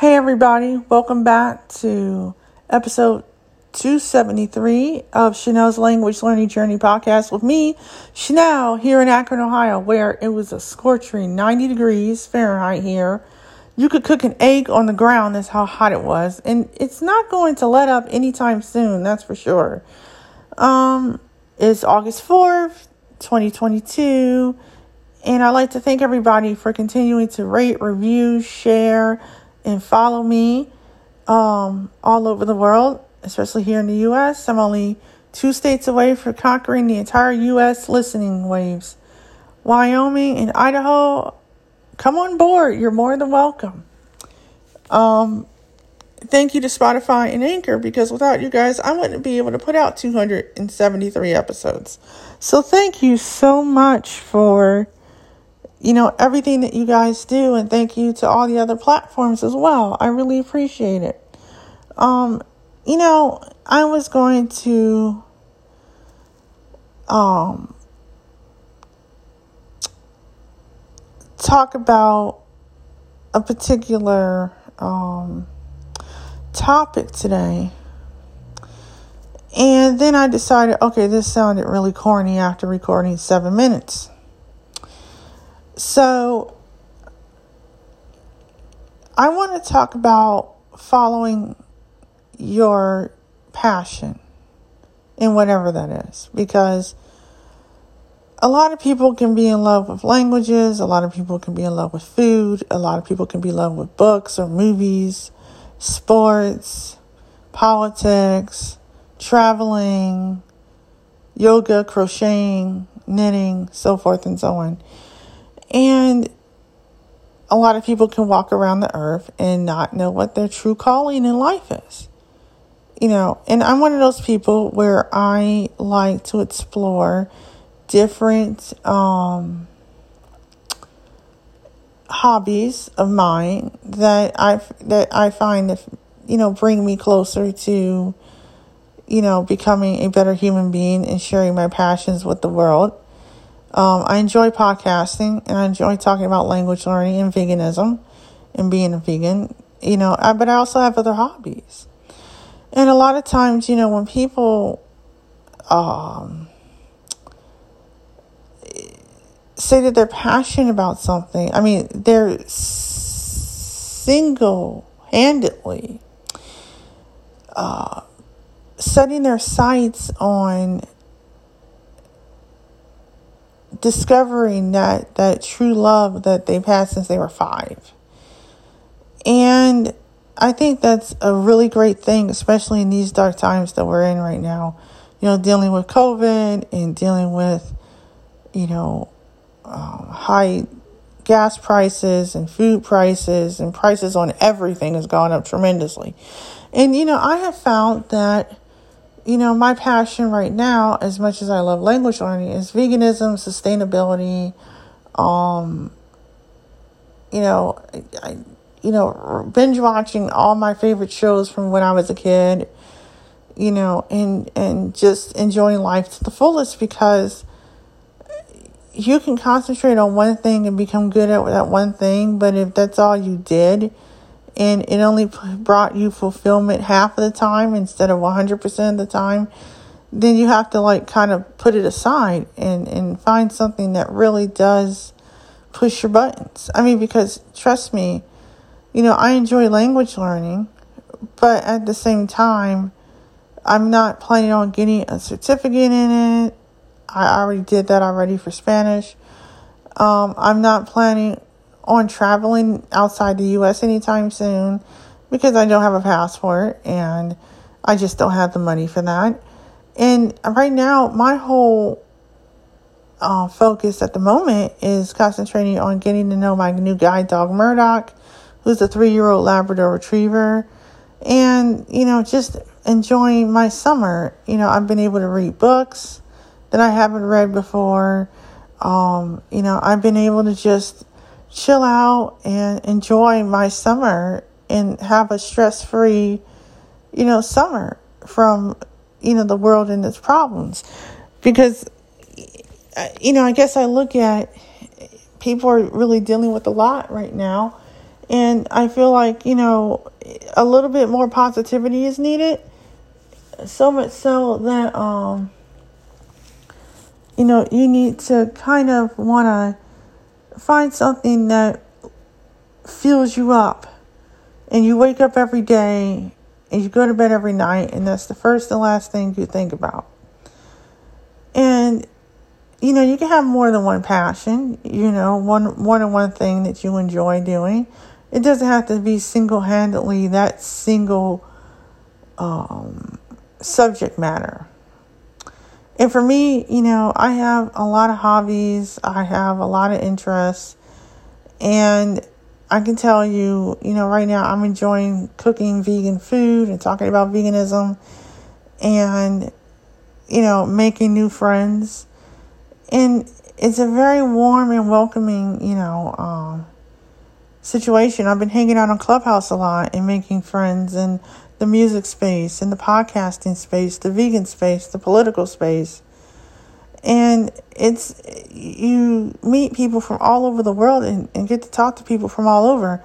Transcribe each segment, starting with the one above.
Hey, everybody, welcome back to episode 273 of Chanel's Language Learning Journey podcast with me, Chanel, here in Akron, Ohio, where it was a scorching 90 degrees Fahrenheit here. You could cook an egg on the ground, that's how hot it was. And it's not going to let up anytime soon, that's for sure. Um, it's August 4th, 2022. And I'd like to thank everybody for continuing to rate, review, share, and follow me um, all over the world, especially here in the U.S. I'm only two states away from conquering the entire U.S. listening waves. Wyoming and Idaho, come on board. You're more than welcome. Um, thank you to Spotify and Anchor because without you guys, I wouldn't be able to put out 273 episodes. So thank you so much for you know, everything that you guys do. And thank you to all the other platforms as well. I really appreciate it. Um, you know, I was going to, um, talk about a particular, um, topic today. And then I decided, okay, this sounded really corny after recording seven minutes. So, I want to talk about following your passion in whatever that is because a lot of people can be in love with languages, a lot of people can be in love with food, a lot of people can be in love with books or movies, sports, politics, traveling, yoga, crocheting, knitting, so forth and so on. And a lot of people can walk around the earth and not know what their true calling in life is. You know, and I'm one of those people where I like to explore different um, hobbies of mine that I that I find that you know bring me closer to you know becoming a better human being and sharing my passions with the world. Um, I enjoy podcasting and I enjoy talking about language learning and veganism and being a vegan, you know, I, but I also have other hobbies. And a lot of times, you know, when people um, say that they're passionate about something, I mean, they're single handedly uh, setting their sights on discovering that that true love that they've had since they were five. And I think that's a really great thing, especially in these dark times that we're in right now. You know, dealing with COVID and dealing with, you know, um, high gas prices and food prices and prices on everything has gone up tremendously. And, you know, I have found that you know, my passion right now, as much as I love language learning, is veganism, sustainability. Um, you know, I, you know, binge watching all my favorite shows from when I was a kid. You know, and and just enjoying life to the fullest because you can concentrate on one thing and become good at that one thing, but if that's all you did and it only brought you fulfillment half of the time instead of 100% of the time, then you have to like kind of put it aside and, and find something that really does push your buttons. I mean, because trust me, you know, I enjoy language learning, but at the same time, I'm not planning on getting a certificate in it. I already did that already for Spanish. Um, I'm not planning on traveling outside the US anytime soon because I don't have a passport and I just don't have the money for that. And right now, my whole uh, focus at the moment is concentrating on getting to know my new guide dog, Murdoch, who's a three year old Labrador retriever, and, you know, just enjoying my summer. You know, I've been able to read books that I haven't read before. Um, you know, I've been able to just chill out and enjoy my summer and have a stress free, you know, summer from, you know, the world and its problems. Because, you know, I guess I look at people are really dealing with a lot right now. And I feel like, you know, a little bit more positivity is needed. So much so that, um, you know, you need to kind of want to find something that fills you up. And you wake up every day and you go to bed every night, and that's the first and last thing you think about. And you know, you can have more than one passion, you know, one more than one thing that you enjoy doing. It doesn't have to be single handedly that single um, subject matter. And for me, you know, I have a lot of hobbies, I have a lot of interests, and I can tell you, you know, right now I'm enjoying cooking vegan food and talking about veganism and, you know, making new friends. And it's a very warm and welcoming, you know, um, situation. I've been hanging out on Clubhouse a lot and making friends in the music space, and the podcasting space, the vegan space, the political space. And it's, you meet people from all over the world and, and get to talk to people from all over.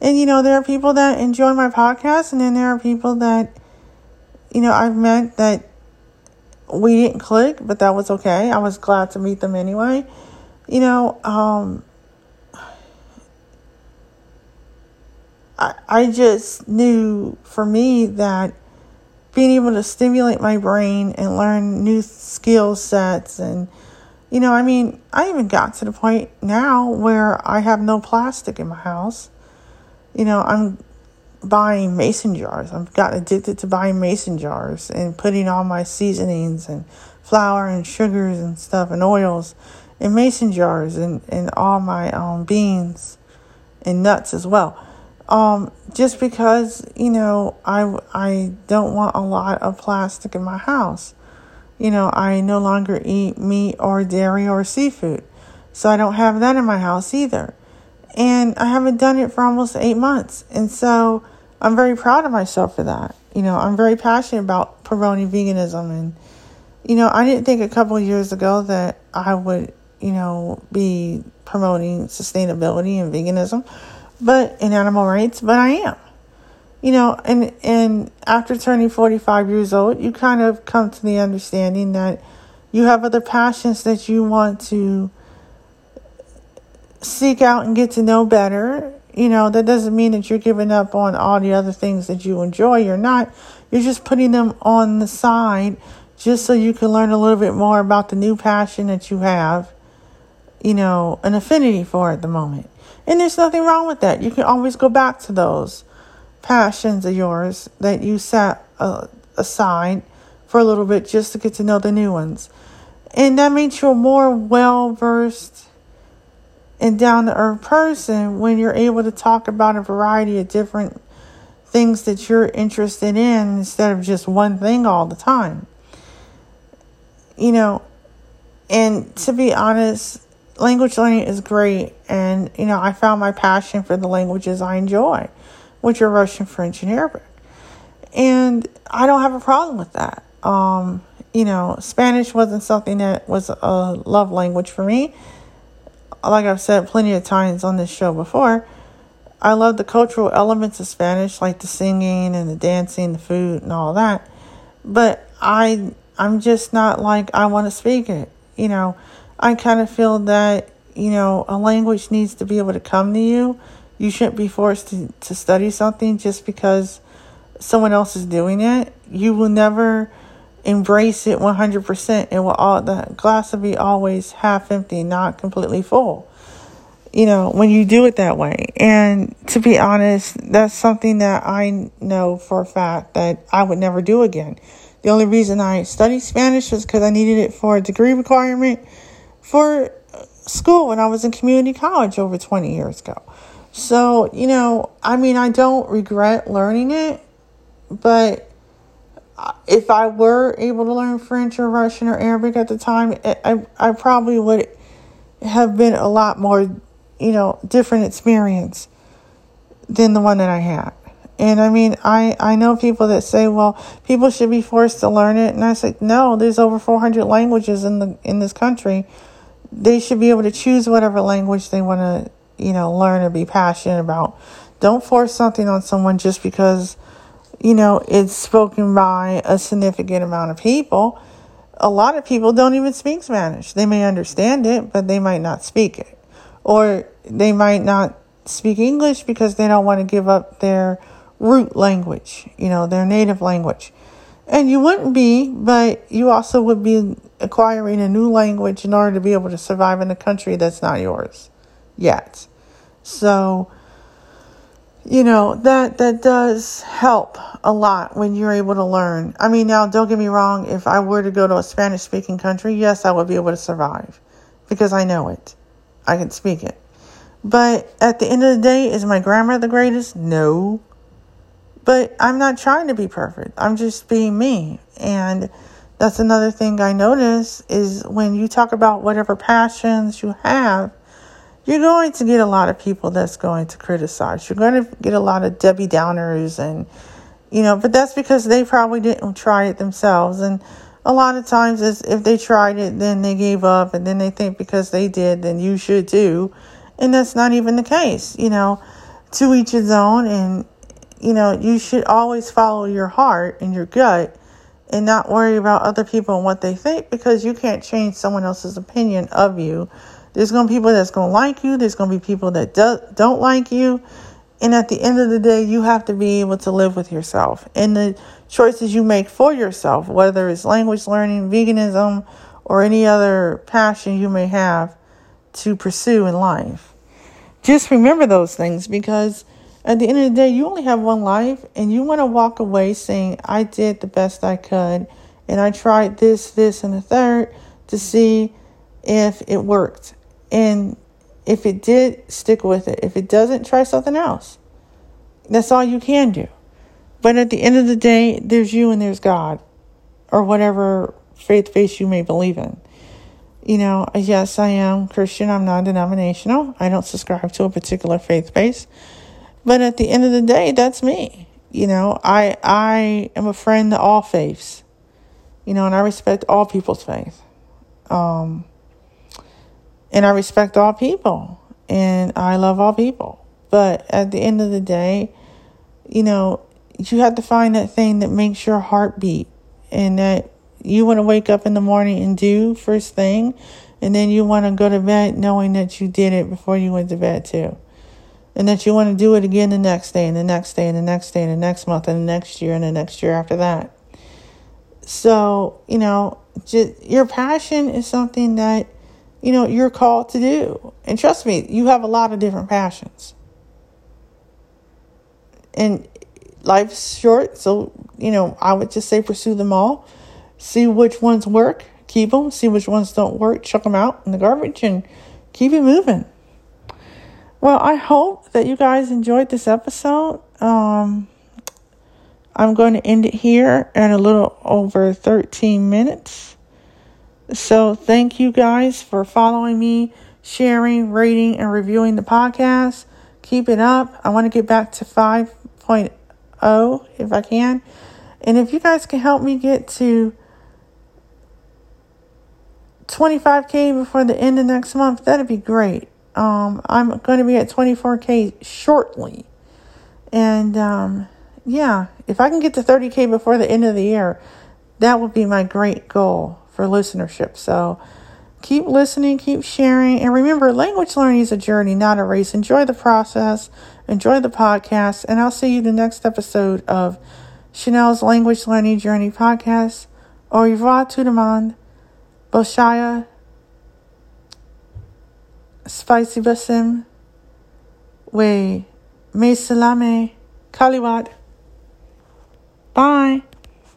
And, you know, there are people that enjoy my podcast, and then there are people that, you know, I've met that we didn't click, but that was okay. I was glad to meet them anyway. You know, um, I, I just knew for me that being able to stimulate my brain and learn new skill sets and you know i mean i even got to the point now where i have no plastic in my house you know i'm buying mason jars. I've gotten addicted to buying mason jars and putting all my seasonings and flour and sugars and stuff and oils in mason jars and, and all my um, beans and nuts as well. Um, just because, you know, I, I don't want a lot of plastic in my house. You know, I no longer eat meat or dairy or seafood. So I don't have that in my house either and I haven't done it for almost eight months. And so I'm very proud of myself for that. You know, I'm very passionate about promoting veganism. And, you know, I didn't think a couple years ago that I would, you know, be promoting sustainability and veganism, but in animal rights, but I am. You know, and and after turning 45 years old, you kind of come to the understanding that you have other passions that you want to seek out and get to know better. You know, that doesn't mean that you're giving up on all the other things that you enjoy. You're not. You're just putting them on the side just so you can learn a little bit more about the new passion that you have, you know, an affinity for at the moment. And there's nothing wrong with that. You can always go back to those passions of yours that you set uh, aside for a little bit just to get to know the new ones. And that makes you a more well versed and down to earth person when you're able to talk about a variety of different things that you're interested in instead of just one thing all the time. You know, and to be honest, language learning is great. And, you know, I found my passion for the languages I enjoy, which are Russian, French, and Arabic. And I don't have a problem with that. Um, you know, Spanish wasn't something that was a love language for me like I've said plenty of times on this show before, I love the cultural elements of Spanish, like the singing and the dancing, the food and all that. But I I'm just not like I want to speak it. You know, I kind of feel that, you know, a language needs to be able to come to you. You shouldn't be forced to, to study something just because someone else is doing it. You will never embrace it 100%. It will all, the glass will be always half empty, not completely full. You know, when you do it that way. And to be honest, that's something that I know for a fact that I would never do again. The only reason I studied Spanish was because I needed it for a degree requirement for school when I was in community college over 20 years ago. So, you know, I mean, I don't regret learning it, but uh, if I were able to learn French or Russian or Arabic at the time, I, I probably would have been a lot more, you know, different experience than the one that I had. And I mean, I, I know people that say, well, people should be forced to learn it. And I say, no, there's over 400 languages in the, in this country. They should be able to choose whatever language they want to, you know, learn or be passionate about. Don't force something on someone just because, you know, it's spoken by a significant amount of people. A lot of people don't even speak Spanish. They may understand it, but they might not speak it. Or they might not speak English because they don't want to give up their root language, you know, their native language. And you wouldn't be, but you also would be acquiring a new language in order to be able to survive in a country that's not yours yet. So, you know, that that does help a lot when you're able to learn. I mean, now don't get me wrong, if I were to go to a Spanish speaking country, yes, I would be able to survive because I know it. I can speak it. But at the end of the day, is my grammar the greatest? No. But I'm not trying to be perfect. I'm just being me. And that's another thing I notice is when you talk about whatever passions you have, you're going to get a lot of people that's going to criticize. You're going to get a lot of Debbie Downers and you know, but that's because they probably didn't try it themselves and a lot of times is if they tried it then they gave up and then they think because they did then you should too. And that's not even the case, you know. To each his own and you know, you should always follow your heart and your gut and not worry about other people and what they think because you can't change someone else's opinion of you. There's going to be people that's going to like you, there's going to be people that do, don't like you. And at the end of the day, you have to be able to live with yourself and the choices you make for yourself, whether it's language learning, veganism, or any other passion you may have to pursue in life. Just remember those things because at the end of the day, you only have one life and you want to walk away saying, I did the best I could and I tried this, this, and the third to see if it worked. And if it did, stick with it. If it doesn't, try something else. That's all you can do. But at the end of the day, there's you and there's God or whatever faith base you may believe in. You know, yes, I am Christian. I'm non denominational. I don't subscribe to a particular faith base. But at the end of the day, that's me. You know, I I am a friend to all faiths. You know, and I respect all people's faith. Um and I respect all people and I love all people. But at the end of the day, you know, you have to find that thing that makes your heart beat and that you want to wake up in the morning and do first thing and then you want to go to bed knowing that you did it before you went to bed too and that you want to do it again the next day and the next day and the next day and the next month and the next year and the next year after that. So, you know, just, your passion is something that, you know, you're called to do. And trust me, you have a lot of different passions. And life's short, so, you know, I would just say pursue them all. See which ones work, keep them. See which ones don't work, chuck them out in the garbage and keep it moving. Well, I hope that you guys enjoyed this episode. Um, I'm going to end it here in a little over 13 minutes. So, thank you guys for following me, sharing, rating, and reviewing the podcast. Keep it up. I want to get back to 5.0 if I can. And if you guys can help me get to 25K before the end of next month, that'd be great. Um, I'm going to be at 24K shortly. And um, yeah, if I can get to 30K before the end of the year, that would be my great goal for listenership. So keep listening, keep sharing. And remember, language learning is a journey, not a race. Enjoy the process, enjoy the podcast. And I'll see you the next episode of Chanel's Language Learning Journey podcast. Au revoir tout le monde. Boshaya spicy basim we me salame kaliwat. Bye.